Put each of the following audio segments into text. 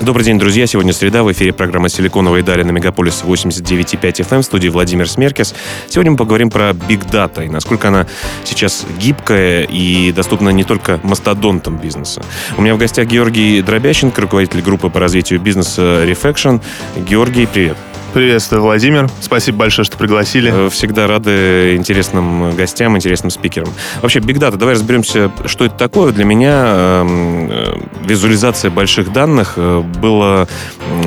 Добрый день, друзья. Сегодня среда. В эфире программа «Силиконовые дали» на Мегаполис 89,5 FM в студии Владимир Смеркис. Сегодня мы поговорим про Big Data и насколько она сейчас гибкая и доступна не только мастодонтам бизнеса. У меня в гостях Георгий Дробященко, руководитель группы по развитию бизнеса Refaction. Георгий, привет. Приветствую, Владимир. Спасибо большое, что пригласили. Э, всегда рады интересным гостям, интересным спикерам. Вообще, Big Data, давай разберемся, что это такое. Для меня эм, э, визуализация больших данных э, была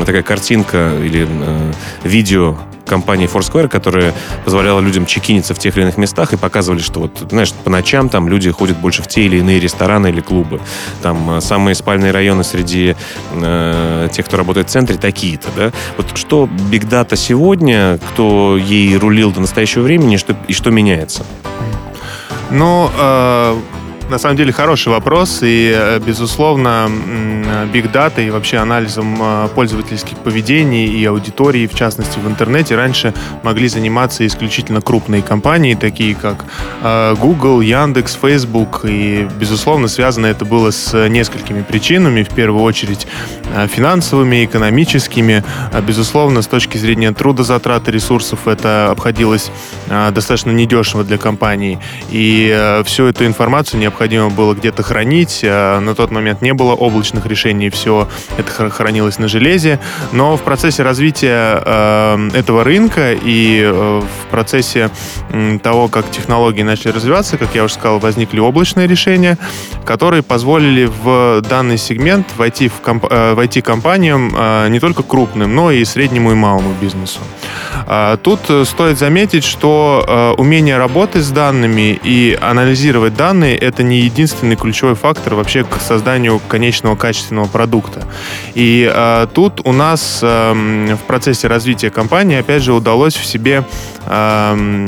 такая картинка или э, видео компании Foursquare, которая позволяла людям чекиниться в тех или иных местах и показывали, что вот, знаешь, по ночам там люди ходят больше в те или иные рестораны или клубы. Там э, самые спальные районы среди э, тех, кто работает в центре, такие-то, да? Вот что Big Data сегодня, кто ей рулил до настоящего времени, что, и что меняется? Ну, э, на самом деле хороший вопрос, и, э, безусловно, Big Data и вообще анализом э, пользовательских поведений и аудитории, в частности, в интернете, раньше могли заниматься исключительно крупные компании, такие как э, Google, Яндекс, Facebook, и, безусловно, связано это было с несколькими причинами, в первую очередь финансовыми, экономическими. Безусловно, с точки зрения трудозатрат ресурсов это обходилось достаточно недешево для компаний, и всю эту информацию необходимо необходимо было где-то хранить. А на тот момент не было облачных решений, все это хранилось на железе. Но в процессе развития э, этого рынка и э, в процессе того, как технологии начали развиваться, как я уже сказал, возникли облачные решения, которые позволили в данный сегмент войти, в комп- э, войти компаниям не только крупным, но и среднему и малому бизнесу. А тут стоит заметить, что умение работать с данными и анализировать данные — это не не единственный ключевой фактор вообще к созданию конечного качественного продукта. И э, тут у нас э, в процессе развития компании, опять же, удалось в себе, э,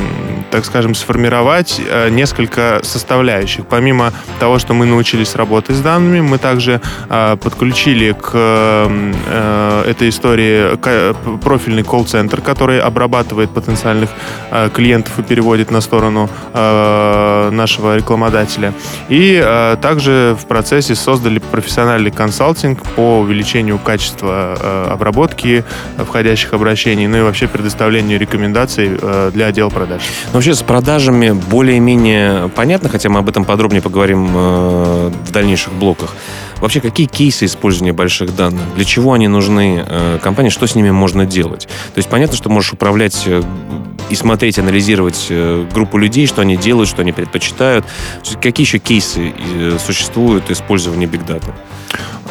так скажем, сформировать э, несколько составляющих. Помимо того, что мы научились работать с данными, мы также э, подключили к э, этой истории профильный колл-центр, который обрабатывает потенциальных э, клиентов и переводит на сторону э, нашего рекламодателя. И э, также в процессе создали профессиональный консалтинг по увеличению качества обработки входящих обращений, ну и вообще предоставлению рекомендаций для отдела продаж. Но вообще с продажами более-менее понятно, хотя мы об этом подробнее поговорим в дальнейших блоках. Вообще, какие кейсы использования больших данных? Для чего они нужны э, компании? Что с ними можно делать? То есть понятно, что можешь управлять э, и смотреть, анализировать э, группу людей, что они делают, что они предпочитают. Какие еще кейсы э, существуют использования Data?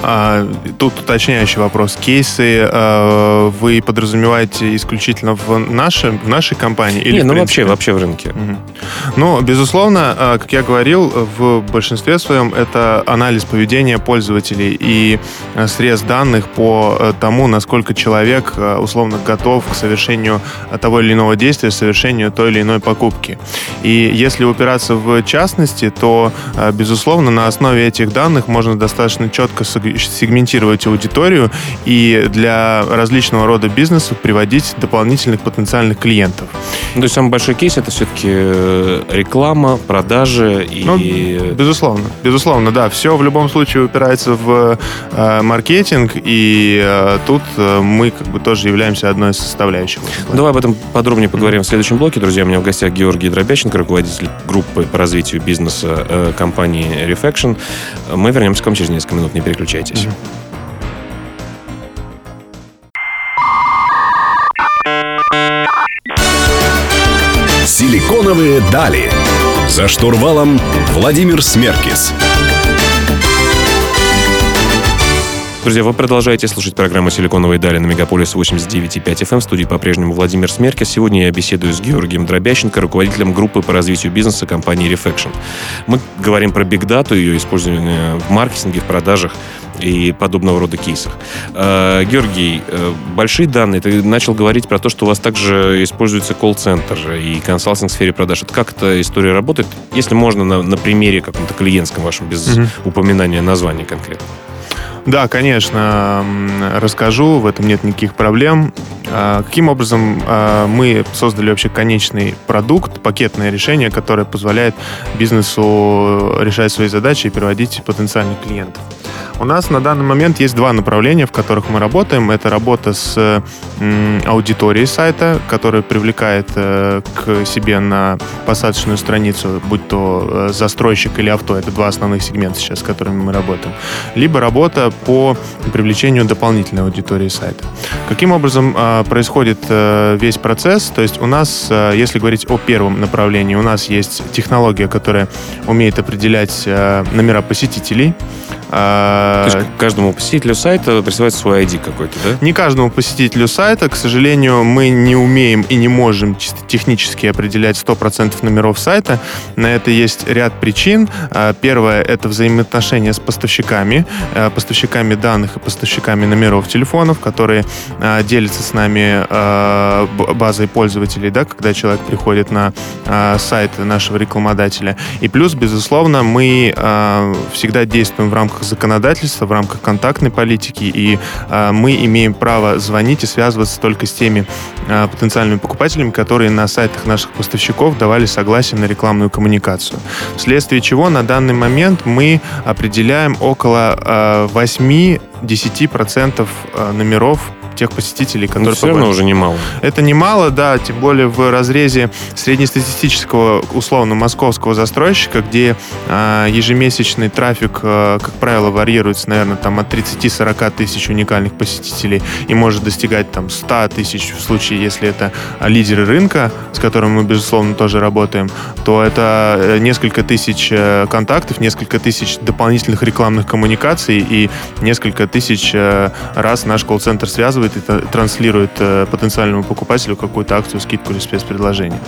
А, тут уточняющий вопрос. Кейсы а, вы подразумеваете исключительно в, наше, в нашей компании? Или Нет, ну вообще, вообще в рынке. Угу. Ну, безусловно, а, как я говорил, в большинстве своем это анализ поведения пользователей и срез данных по тому, насколько человек условно готов к совершению того или иного действия, совершению той или иной покупки. И если упираться в частности, то, безусловно, на основе этих данных можно достаточно четко сегментировать аудиторию и для различного рода бизнесов приводить дополнительных потенциальных клиентов. Ну, то есть самый большой кейс это все-таки э, реклама, продажи и... Ну, безусловно, безусловно, да. Все в любом случае упирается в э, маркетинг, и э, тут э, мы как бы тоже являемся одной из составляющих. Давай об этом подробнее поговорим mm-hmm. в следующем блоке. Друзья, у меня в гостях Георгий Дробяченко, руководитель группы по развитию бизнеса э, компании Refaction. Мы вернемся к вам через несколько минут. Не переключайтесь подключайтесь. Силиконовые дали. За штурвалом Владимир Смеркис. Друзья, вы продолжаете слушать программу «Силиконовые дали» на Мегаполис 89,5 FM. В студии по-прежнему Владимир Смеркис. Сегодня я беседую с Георгием Дробященко, руководителем группы по развитию бизнеса компании Refaction. Мы говорим про биг дату, ее использование в маркетинге, в продажах и подобного рода кейсах. Э, Георгий, э, большие данные. Ты начал говорить про то, что у вас также используется колл-центр и консалтинг в сфере продаж. Это как эта история работает? Если можно, на, на примере каком-то клиентском вашем, без угу. упоминания названия конкретно. Да, конечно, расскажу, в этом нет никаких проблем. А, каким образом а, мы создали вообще конечный продукт, пакетное решение, которое позволяет бизнесу решать свои задачи и приводить потенциальных клиентов? У нас на данный момент есть два направления, в которых мы работаем. Это работа с аудиторией сайта, которая привлекает э, к себе на посадочную страницу, будь то э, застройщик или авто. Это два основных сегмента сейчас, с которыми мы работаем. Либо работа по привлечению дополнительной аудитории сайта. Каким образом а, происходит э, весь процесс? То есть у нас, если говорить о первом направлении, у нас есть технология, которая умеет определять номера посетителей, а, То есть каждому посетителю сайта присылается свой ID какой-то, да? Не каждому посетителю сайта, к сожалению, мы не умеем и не можем чисто технически определять 100% номеров сайта. На это есть ряд причин. А, первое — это взаимоотношения с поставщиками, а, поставщиками данных и поставщиками номеров телефонов, которые делятся с нами базой пользователей, да, когда человек приходит на сайт нашего рекламодателя. И плюс, безусловно, мы всегда действуем в рамках законодательства, в рамках контактной политики, и э, мы имеем право звонить и связываться только с теми э, потенциальными покупателями, которые на сайтах наших поставщиков давали согласие на рекламную коммуникацию. Вследствие чего на данный момент мы определяем около э, 8-10% номеров тех посетителей, которые... Ну, все равно уже немало. Это немало, да, тем более в разрезе среднестатистического, условно, московского застройщика, где э, ежемесячный трафик, э, как правило, варьируется, наверное, там от 30-40 тысяч уникальных посетителей и может достигать там 100 тысяч в случае, если это лидеры рынка, с которым мы, безусловно, тоже работаем, то это э, несколько тысяч э, контактов, несколько тысяч дополнительных рекламных коммуникаций и несколько тысяч э, раз наш колл-центр связывает показывает и транслирует э, потенциальному покупателю какую-то акцию, скидку или спецпредложение.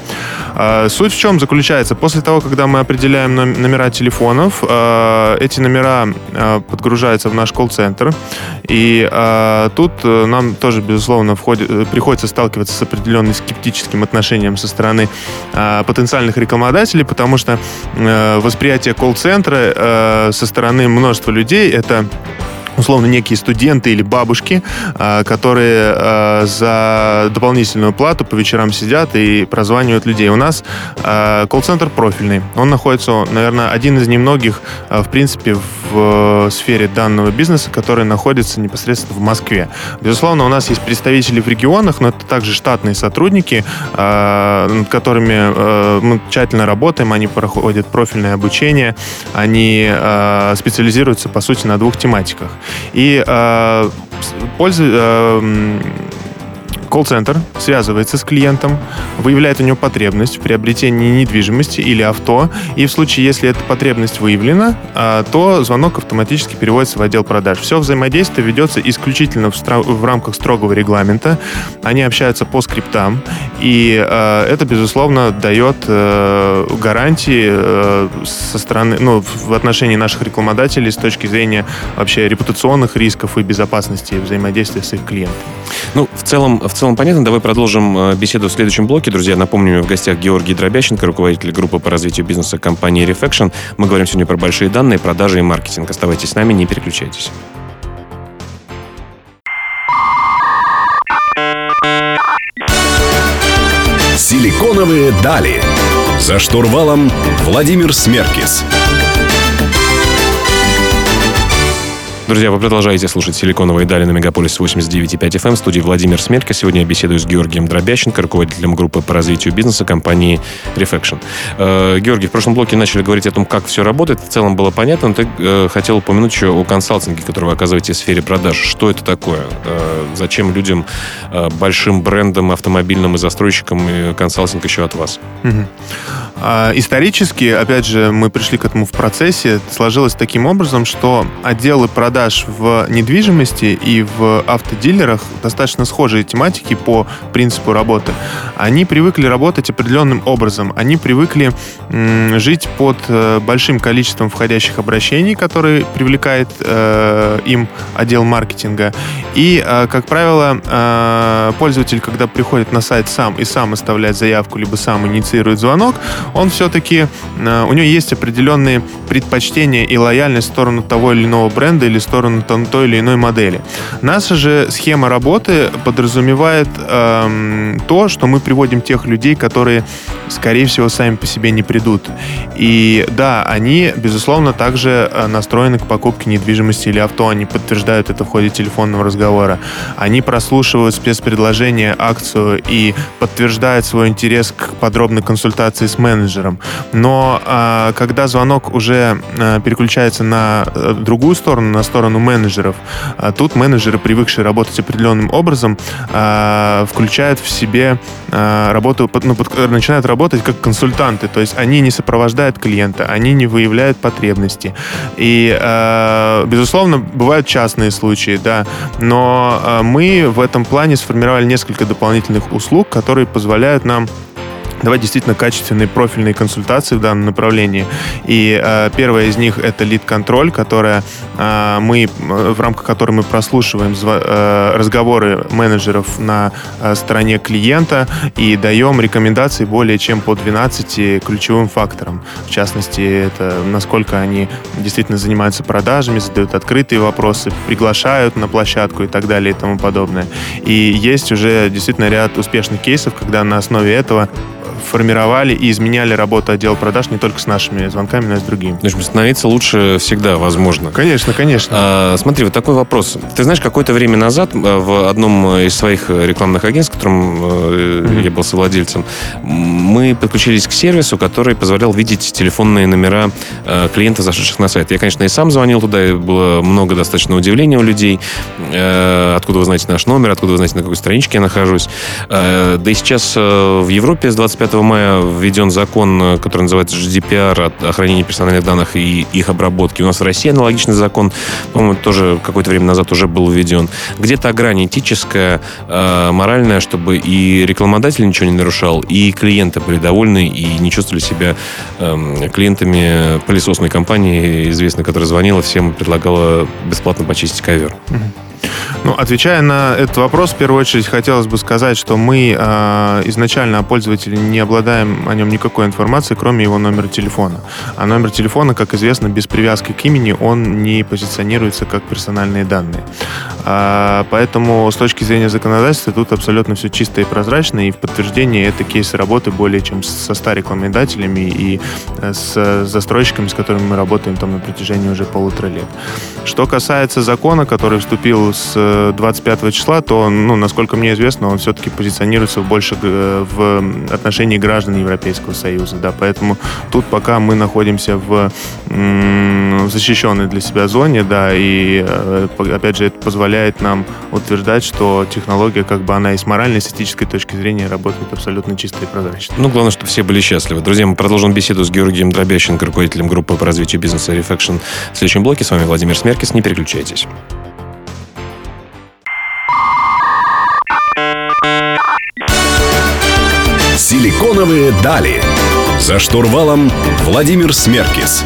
А, суть в чем заключается? После того, когда мы определяем номера телефонов, а, эти номера а, подгружаются в наш колл-центр, и тут э, нам тоже, безусловно, э, приходится сталкиваться с определенным скептическим отношением со стороны потенциальных рекламодателей, потому что восприятие колл-центра со стороны множества людей это условно некие студенты или бабушки, а, которые а, за дополнительную плату по вечерам сидят и прозванивают людей. У нас а, колл-центр профильный. Он находится, наверное, один из немногих, в принципе, в сфере данного бизнеса, который находится непосредственно в Москве. Безусловно, у нас есть представители в регионах, но это также штатные сотрудники, над которыми мы тщательно работаем, они проходят профильное обучение, они специализируются, по сути, на двух тематиках. И э, пользу, э, колл-центр связывается с клиентом, выявляет у него потребность в приобретении недвижимости или авто, и в случае, если эта потребность выявлена, а, то звонок автоматически переводится в отдел продаж. Все взаимодействие ведется исключительно в, в рамках строгого регламента. Они общаются по скриптам, и э, это, безусловно, дает э, гарантии э, со стороны, ну, в отношении наших рекламодателей с точки зрения вообще репутационных рисков и безопасности взаимодействия с их клиентами. Ну, в целом, в целом понятно. Давай продолжим э, беседу в следующем блоке. Друзья, напомню, в гостях Георгий Дробященко, руководитель группы по развитию бизнеса компании Reflection. Мы говорим сегодня про большие данные, продажи и маркетинг. Оставайтесь с нами, не переключайтесь. Силиконовые дали. За штурвалом Владимир Смеркис. Друзья, вы продолжаете слушать «Силиконовые дали» на Мегаполис 89.5 FM. В студии Владимир Смерка. Сегодня я беседую с Георгием Дробященко, руководителем группы по развитию бизнеса компании Reflection. Э, Георгий, в прошлом блоке начали говорить о том, как все работает. В целом было понятно, но ты э, хотел упомянуть еще о консалтинге, который вы оказываете в сфере продаж. Что это такое? Э, зачем людям, э, большим брендам, автомобильным и застройщикам и консалтинг еще от вас? Угу. А, исторически, опять же, мы пришли к этому в процессе. Сложилось таким образом, что отделы продаж в недвижимости и в автодилерах достаточно схожие тематики по принципу работы. Они привыкли работать определенным образом. Они привыкли жить под э, большим количеством входящих обращений, которые привлекает э, им отдел маркетинга. И, э, как правило, пользователь, когда приходит на сайт сам и сам оставляет заявку, либо сам инициирует звонок, он все-таки, у него есть определенные предпочтения и лояльность в сторону того или иного бренда или в сторону той или иной модели. Наша же схема работы подразумевает эм, то, что мы приводим тех людей, которые, скорее всего, сами по себе не придут. И да, они, безусловно, также э, настроены к покупке недвижимости или авто. Они подтверждают это в ходе телефонного разговора. Они прослушивают спецпредложение, акцию и подтверждают свой интерес к подробной консультации с менеджером. Но э, когда звонок уже э, переключается на э, другую сторону, на сторону менеджеров, э, тут менеджеры, привыкшие работать определенным образом, э, включают в себе э, работу, ну, под, начинают работать как консультанты. То есть они не сопровождают клиента, они не выявляют потребности. И, э, безусловно, бывают частные случаи, да, но э, мы в этом плане сформировали несколько дополнительных услуг, которые позволяют нам давать действительно качественные профильные консультации в данном направлении. И э, первая из них это лид-контроль, которая э, мы, э, в рамках которой мы прослушиваем э, разговоры менеджеров на э, стороне клиента и даем рекомендации более чем по 12 ключевым факторам. В частности, это насколько они действительно занимаются продажами, задают открытые вопросы, приглашают на площадку и так далее и тому подобное. И есть уже действительно ряд успешных кейсов, когда на основе этого формировали и изменяли работу отдела продаж не только с нашими звонками, но и с другими. Значит, становиться лучше всегда возможно. Конечно, конечно. А, смотри, вот такой вопрос. Ты знаешь, какое-то время назад э, в одном из своих рекламных агентств, которым mm-hmm. я был совладельцем, мы подключились к сервису, который позволял видеть телефонные номера э, клиентов, зашедших на сайт. Я, конечно, и сам звонил туда, и было много достаточно удивления у людей. Откуда вы знаете наш номер, откуда вы знаете, на какой страничке я нахожусь. Да и сейчас в Европе с 25 мая введен закон, э, который называется GDPR о хранении персональных данных и их обработке. У нас в России аналогичный закон, по-моему, тоже какое-то время назад уже был введен. Где то грань этическая, э, моральная, чтобы и рекламодатель ничего не нарушал, и клиенты были довольны и не чувствовали себя э, клиентами пылесосной компании, известной, которая звонила всем, предлагала бесплатно почистить ковер. Mm-hmm. Ну, отвечая на этот вопрос, в первую очередь хотелось бы сказать, что мы э, изначально о пользователе не обладаем о нем никакой информацией, кроме его номера телефона. А номер телефона, как известно, без привязки к имени, он не позиционируется как персональные данные. А, поэтому с точки зрения законодательства тут абсолютно все чисто и прозрачно, и в подтверждение это кейсы работы более чем со 100 рекламодателями и э, с застройщиками, с которыми мы работаем там на протяжении уже полутора лет. Что касается закона, который вступил с 25 э, числа, то, ну, насколько мне известно, он все-таки позиционируется больше в отношении граждан Европейского Союза, да, поэтому тут пока мы находимся в защищенной для себя зоне, да, и, э, опять же, это позволяет нам утверждать, что технология, как бы она и с моральной, и с этической точки зрения работает абсолютно чисто и прозрачно. Ну, главное, чтобы все были счастливы. Друзья, мы продолжим беседу с Георгием Дробященко, руководителем группы по развитию бизнеса Reflection. В следующем блоке с вами Владимир Смеркис. Не переключайтесь. Силиконовые дали. За штурвалом Владимир Смеркис.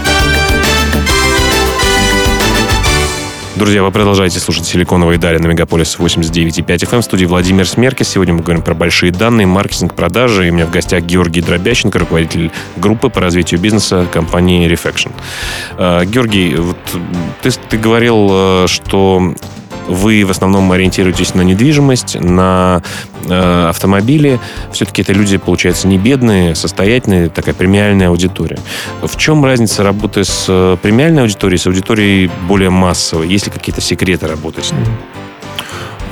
Друзья, вы продолжаете слушать «Силиконовые дали» на Мегаполис 89,5 FM. В студии Владимир Смеркис. Сегодня мы говорим про большие данные, маркетинг, продажи. И у меня в гостях Георгий Дробященко, руководитель группы по развитию бизнеса компании Reflection. А, Георгий, вот ты, ты говорил, э, что вы в основном ориентируетесь на недвижимость, на э, автомобили. Все-таки это люди, получается, не бедные, состоятельные, такая премиальная аудитория. В чем разница работы с э, премиальной аудиторией, с аудиторией более массовой? Есть ли какие-то секреты работы с ними?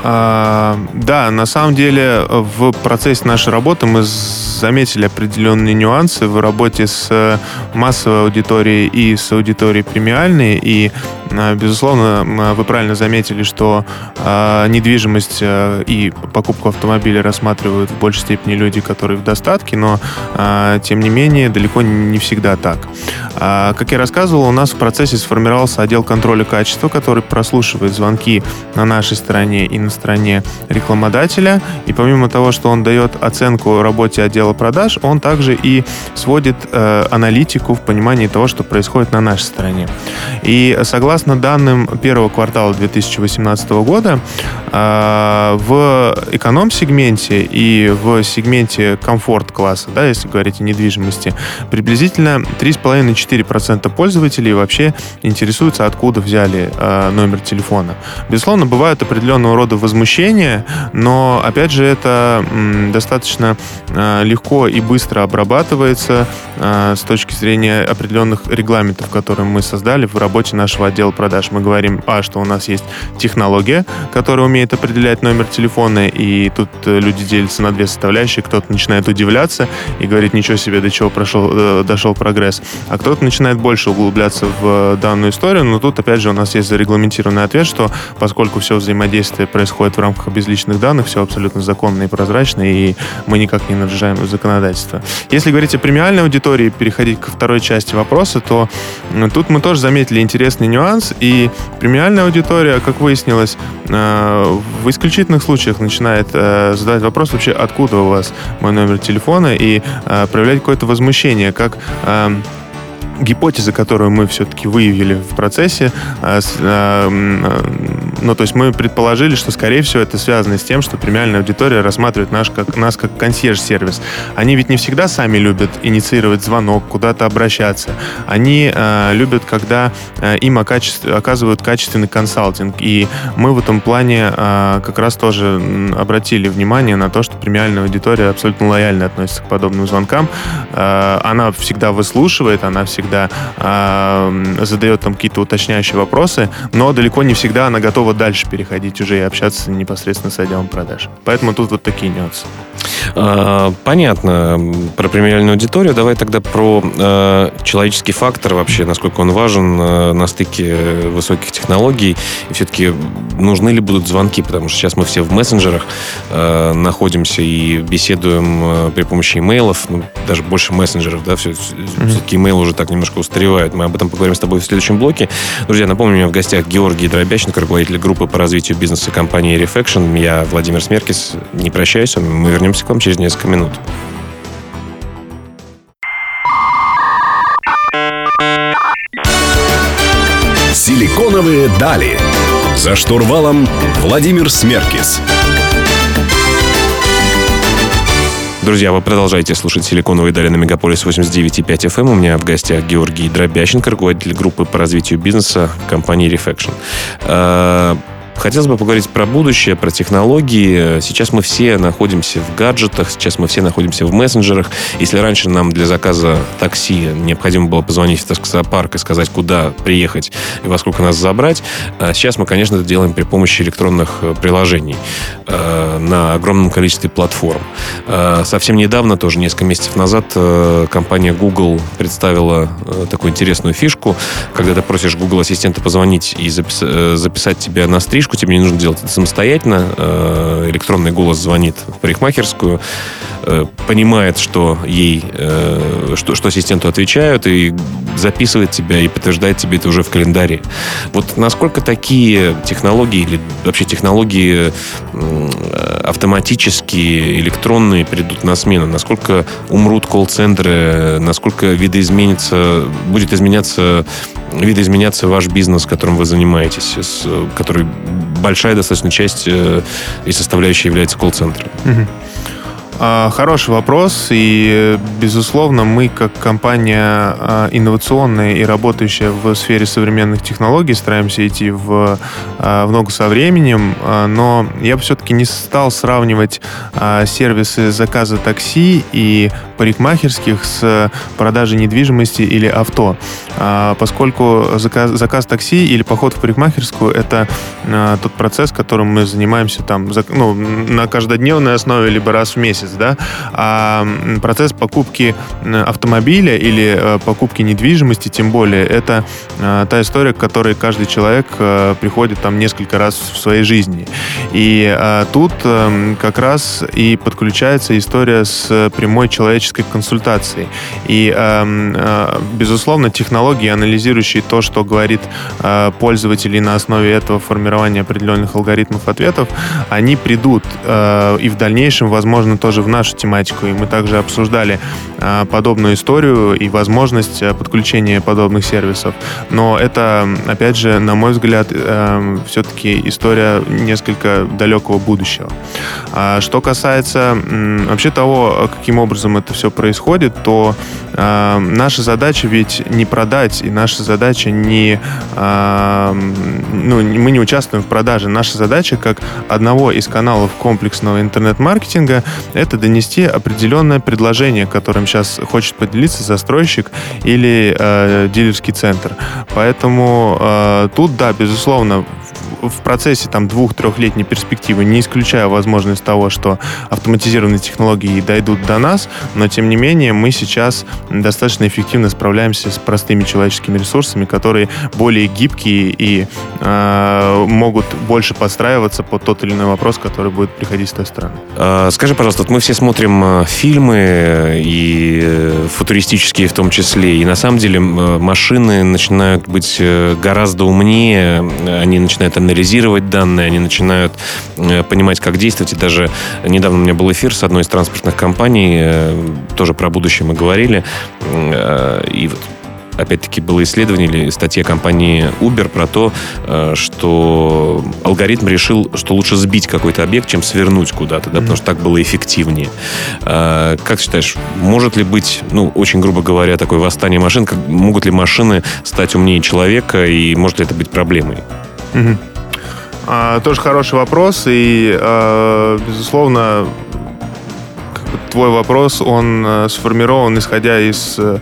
А, да, на самом деле в процессе нашей работы мы заметили определенные нюансы в работе с э, массовой аудиторией и с аудиторией премиальной. И, безусловно, вы правильно заметили, что э, недвижимость и покупку автомобиля рассматривают в большей степени люди, которые в достатке, но, тем не менее, далеко не всегда так. А, как я рассказывал, у нас в процессе сформировался отдел контроля качества, который прослушивает звонки на нашей стороне и на стороне рекламодателя. И помимо того, что он дает оценку работе отдела продаж, он также и сводит э, аналитику в понимании того, что происходит на нашей стороне. И согласно согласно данным первого квартала 2018 года, в эконом-сегменте и в сегменте комфорт-класса, да, если говорить о недвижимости, приблизительно 3,5-4% пользователей вообще интересуются, откуда взяли номер телефона. Безусловно, бывают определенного рода возмущения, но, опять же, это достаточно легко и быстро обрабатывается с точки зрения определенных регламентов, которые мы создали в работе нашего отдела продаж. Мы говорим, а, что у нас есть технология, которая умеет определять номер телефона, и тут э, люди делятся на две составляющие. Кто-то начинает удивляться и говорит, ничего себе, до чего прошел, э, дошел прогресс. А кто-то начинает больше углубляться в данную историю, но тут, опять же, у нас есть зарегламентированный ответ, что поскольку все взаимодействие происходит в рамках безличных данных, все абсолютно законно и прозрачно, и мы никак не нарушаем законодательство. Если говорить о премиальной аудитории, переходить ко второй части вопроса, то тут мы тоже заметили интересный нюанс, и премиальная аудитория, как выяснилось, э, в исключительных случаях начинает э, задавать вопрос вообще, откуда у вас мой номер телефона, и э, проявлять какое-то возмущение, как гипотеза, которую мы все-таки выявили в процессе, ну, то есть мы предположили, что, скорее всего, это связано с тем, что премиальная аудитория рассматривает наш, как, нас как консьерж-сервис. Они ведь не всегда сами любят инициировать звонок, куда-то обращаться. Они э, любят, когда э, им оказывают качественный консалтинг. И мы в этом плане э, как раз тоже обратили внимание на то, что премиальная аудитория абсолютно лояльно относится к подобным звонкам. Э, она всегда выслушивает, она всегда э, задает там какие-то уточняющие вопросы, но далеко не всегда она готова готова дальше переходить уже и общаться непосредственно с отделом продаж. Поэтому тут вот такие нюансы. А, понятно. Про премиальную аудиторию. Давай тогда про э, человеческий фактор вообще, насколько он важен э, на стыке высоких технологий. И все-таки нужны ли будут звонки, потому что сейчас мы все в мессенджерах э, находимся и беседуем э, при помощи имейлов, ну, даже больше мессенджеров, да, все, mm-hmm. все-таки имейл уже так немножко устаревает. Мы об этом поговорим с тобой в следующем блоке. Друзья, напомню, у меня в гостях Георгий Дробяченко, руководитель группы по развитию бизнеса компании Reflection. Я Владимир Смеркис. Не прощаюсь, мы вернемся к вам через несколько минут. Силиконовые дали. За штурвалом Владимир Смеркис. Друзья, вы продолжаете слушать «Силиконовые дали» на Мегаполис 89.5 FM. Эм. У меня в гостях Георгий Дробященко, руководитель группы по развитию бизнеса компании Reflection. Хотелось бы поговорить про будущее, про технологии. Сейчас мы все находимся в гаджетах, сейчас мы все находимся в мессенджерах. Если раньше нам для заказа такси необходимо было позвонить в таксопарк и сказать, куда приехать и во сколько нас забрать, а сейчас мы, конечно, это делаем при помощи электронных э, приложений э, на огромном количестве платформ. Э, совсем недавно, тоже несколько месяцев назад, компания Google представила такую интересную фишку, когда ты просишь Google Ассистента позвонить и записать тебя на стрижку, стрижку, тебе не нужно делать это самостоятельно. Э, электронный голос звонит в парикмахерскую, э, понимает, что ей, э, что, что ассистенту отвечают, и записывает тебя и подтверждает тебе это уже в календаре. Вот насколько такие технологии или вообще технологии автоматические, электронные придут на смену? Насколько умрут колл-центры? Насколько видоизменится, будет изменяться видоизменяться ваш бизнес, которым вы занимаетесь, с, который большая достаточно часть э, и составляющая является колл-центром? Угу. А, хороший вопрос, и, безусловно, мы, как компания а, инновационная и работающая в сфере современных технологий, стараемся идти в, а, в ногу со временем, но я бы все-таки не стал сравнивать сервисы заказа такси и парикмахерских с продажей недвижимости или авто, поскольку заказ, заказ такси или поход в парикмахерскую — это тот процесс, которым мы занимаемся там ну, на каждодневной основе либо раз в месяц да, а процесс покупки автомобиля или э, покупки недвижимости, тем более, это э, та история, к которой каждый человек э, приходит там несколько раз в своей жизни. И тут как раз и подключается история с прямой человеческой человеческой консультацией. И, эм, э, безусловно, технологии, анализирующие то, что говорит э, пользователь, и на основе этого формирования определенных алгоритмов ответов, они придут э, и в дальнейшем, возможно, тоже в нашу тематику. И мы также обсуждали подобную историю и возможность подключения подобных сервисов. Но это, опять же, на мой взгляд, все-таки история несколько далекого будущего. А что касается вообще того, каким образом это все происходит, то э, наша задача ведь не продать, и наша задача не... Э, ну, мы не участвуем в продаже. Наша задача, как одного из каналов комплексного интернет-маркетинга, это донести определенное предложение, которым сейчас хочет поделиться застройщик или э, дилерский центр. Поэтому э, тут, да, безусловно, в процессе там двух-трехлетней перспективы, не исключая возможность того, что автоматизированные технологии дойдут до нас, но тем не менее мы сейчас достаточно эффективно справляемся с простыми человеческими ресурсами, которые более гибкие и э, могут больше подстраиваться под тот или иной вопрос, который будет приходить с той стороны. А, скажи, пожалуйста, вот мы все смотрим э, фильмы и э, футуристические в том числе, и на самом деле машины начинают быть э, гораздо умнее, они начинают анализировать данные, они начинают э, понимать, как действовать. И даже недавно у меня был эфир с одной из транспортных компаний, э, тоже про будущее мы говорили. Э, и вот опять-таки, было исследование или статья компании Uber про то, что алгоритм решил, что лучше сбить какой-то объект, чем свернуть куда-то, да, mm-hmm. потому что так было эффективнее. Как ты считаешь, может ли быть, ну, очень грубо говоря, такое восстание машин, как, могут ли машины стать умнее человека, и может ли это быть проблемой? Mm-hmm. А, тоже хороший вопрос, и, а, безусловно, твой вопрос, он а, сформирован исходя из э,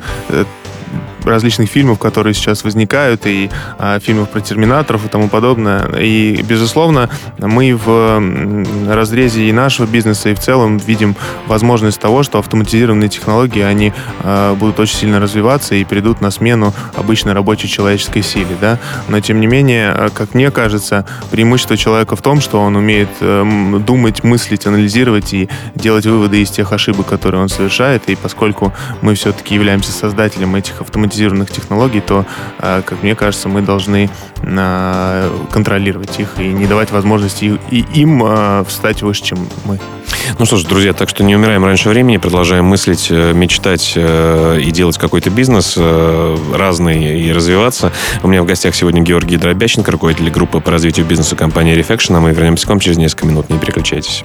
различных фильмов, которые сейчас возникают, и а, фильмов про терминаторов и тому подобное. И, безусловно, мы в разрезе и нашего бизнеса, и в целом видим возможность того, что автоматизированные технологии, они а, будут очень сильно развиваться и придут на смену обычной рабочей человеческой силе. Да? Но, тем не менее, а, как мне кажется, преимущество человека в том, что он умеет э, думать, мыслить, анализировать и делать выводы из тех ошибок, которые он совершает. И поскольку мы все-таки являемся создателем этих автоматизированных автоматизированных технологий, то, э, как мне кажется, мы должны э, контролировать их и не давать возможности им э, встать выше, чем мы. Ну что ж, друзья, так что не умираем раньше времени, продолжаем мыслить, мечтать и делать какой-то бизнес разный и развиваться. У меня в гостях сегодня Георгий Дробященко, руководитель группы по развитию бизнеса компании Refaction. А мы вернемся к вам через несколько минут. Не переключайтесь.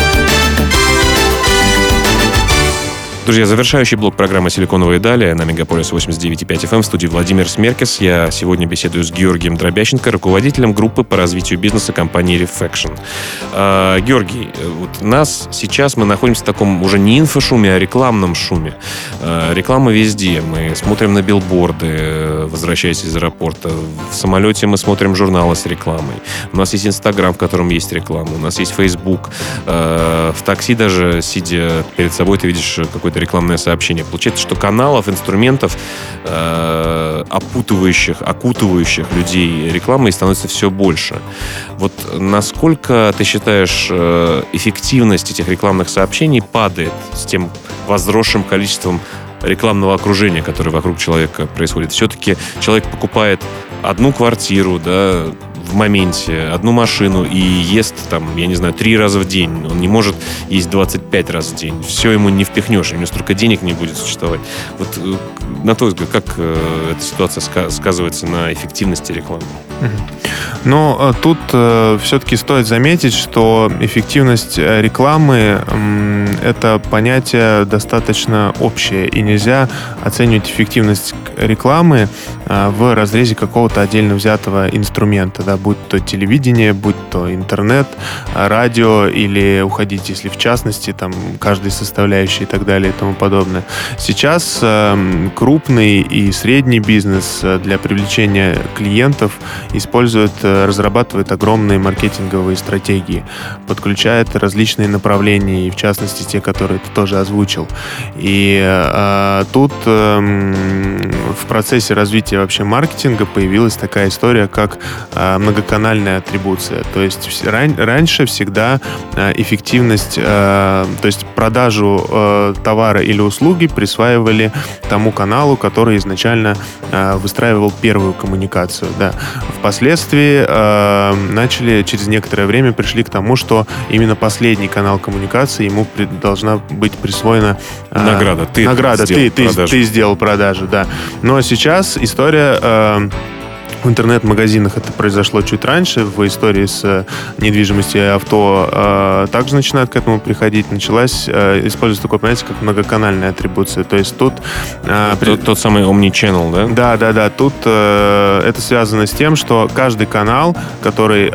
Друзья, завершающий блок программы «Силиконовые дали» на Мегаполис 89.5 FM в студии Владимир Смеркис. Я сегодня беседую с Георгием Дробященко, руководителем группы по развитию бизнеса компании Refaction. А, Георгий, вот нас сейчас мы находимся в таком уже не инфошуме, а рекламном шуме. А, реклама везде. Мы смотрим на билборды, возвращаясь из аэропорта. В самолете мы смотрим журналы с рекламой. У нас есть Инстаграм, в котором есть реклама. У нас есть Фейсбук. А, в такси даже, сидя перед собой, ты видишь какой какое-то рекламное сообщение. Получается, что каналов, инструментов, э, опутывающих, окутывающих людей рекламой становится все больше. Вот насколько ты считаешь э, эффективность этих рекламных сообщений падает с тем возросшим количеством рекламного окружения, которое вокруг человека происходит. Все-таки человек покупает одну квартиру, да, в моменте одну машину и ест там, я не знаю, три раза в день. Он не может есть 25 раз в день. Все ему не впихнешь, у него столько денег не будет существовать. Вот э, на взгляд, как э, эта ситуация сказывается на эффективности рекламы? Но э, тут э, все-таки стоит заметить, что эффективность рекламы э, это понятие достаточно общее, и нельзя оценивать эффективность рекламы э, в разрезе какого-то отдельно взятого инструмента, да, будь то телевидение, будь то интернет, радио или уходить, если в частности, там каждой составляющей и так далее и тому подобное. Сейчас э, крупный и средний бизнес э, для привлечения клиентов используют э, э, разрабатывает огромные маркетинговые стратегии, подключает различные направления, и в частности те, которые ты тоже озвучил. И э, тут э, в процессе развития вообще маркетинга появилась такая история, как э, многоканальная атрибуция. То есть ран, раньше всегда э, эффективность, э, то есть продажу э, товара или услуги присваивали тому каналу, который изначально э, выстраивал первую коммуникацию. Да. Впоследствии э, начали через некоторое время пришли к тому, что именно последний канал коммуникации ему при, должна быть присвоена э, награда. Ты награда. Ты, ты, ты сделал продажу, да. Но сейчас история э, в интернет-магазинах это произошло чуть раньше, в истории с э, недвижимостью авто э, также начинают к этому приходить. Началась э, использовать такое понятие, как многоканальная атрибуция. То есть тут... Тот, тот самый Omnichannel, да? Да, да, да. Тут это связано с тем, что каждый канал, который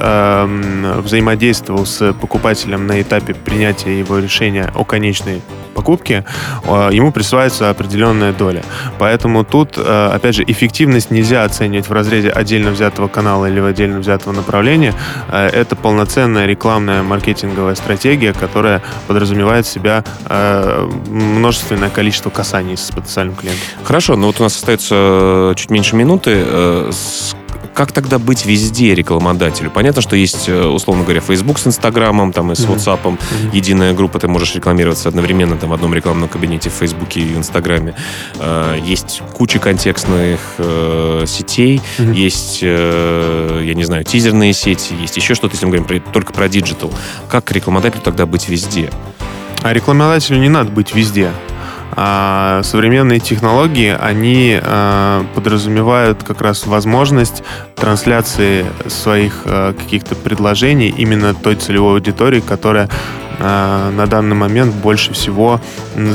взаимодействовал с покупателем на этапе принятия его решения о конечной покупке, э, ему присваивается определенная доля. Поэтому тут, э, опять же, эффективность нельзя оценивать в разрезе отдельно взятого канала или в отдельно взятого направления. Э, это полноценная рекламная маркетинговая стратегия, которая подразумевает в себя множественное количество касаний с потенциальным клиентом. Хорошо, но вот у нас остается чуть меньше минуты как тогда быть везде рекламодателю? Понятно, что есть, э, условно говоря, Facebook с Инстаграмом, там и с WhatsApp, mm-hmm. единая группа, ты можешь рекламироваться одновременно там в одном рекламном кабинете в Фейсбуке и в Инстаграме. Э, есть куча контекстных э, сетей, mm-hmm. есть, я не знаю, тизерные сети, есть еще что-то, если мы говорим только про digital. Как рекламодателю тогда быть везде? А рекламодателю не надо быть везде. А современные технологии, они а, подразумевают как раз возможность трансляции своих а, каких-то предложений именно той целевой аудитории, которая на данный момент больше всего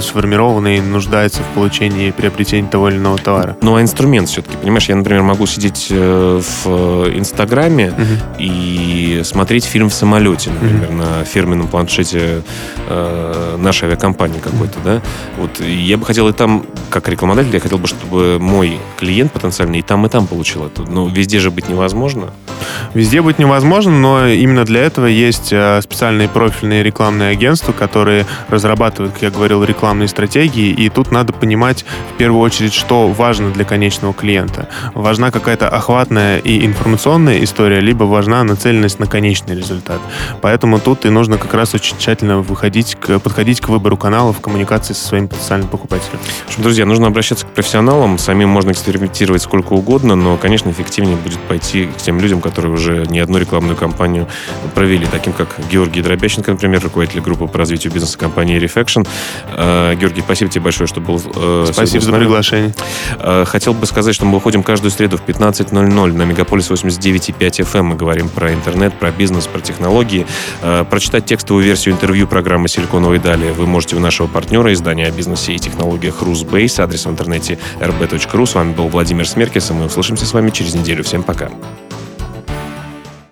сформирована и нуждается в получении и приобретении того или иного товара. Ну, а инструмент все-таки, понимаешь, я, например, могу сидеть э, в Инстаграме uh-huh. и смотреть фильм в самолете, например, uh-huh. на фирменном планшете э, нашей авиакомпании какой-то, да. Вот я бы хотел и там, как рекламодатель, я хотел бы, чтобы мой клиент потенциальный и там, и там получил это. Но везде же быть невозможно. Везде быть невозможно, но именно для этого есть э, специальные профильные рекламные агентства, которые разрабатывают, как я говорил, рекламные стратегии. И тут надо понимать в первую очередь, что важно для конечного клиента. Важна какая-то охватная и информационная история, либо важна нацеленность на конечный результат. Поэтому тут и нужно как раз очень тщательно выходить к, подходить к выбору каналов в коммуникации со своим потенциальным покупателем. Друзья, нужно обращаться к профессионалам. Самим можно экспериментировать сколько угодно, но, конечно, эффективнее будет пойти к тем людям, которые уже не одну рекламную кампанию провели, таким как Георгий Дробященко, например, руководитель группы по развитию бизнеса компании Reflection. Э, Георгий, спасибо тебе большое, что был э, Спасибо за приглашение. Э, хотел бы сказать, что мы выходим каждую среду в 15.00 на Мегаполис 89.5 FM. Эм. Мы говорим про интернет, про бизнес, про технологии. Прочитать текстовую версию интервью программы «Силиконовой далее» вы можете у нашего партнера издания о бизнесе и технологиях Русбейс. Адрес в интернете rb.ru. С вами был Владимир Смеркис, и мы услышимся с вами через неделю. Всем пока.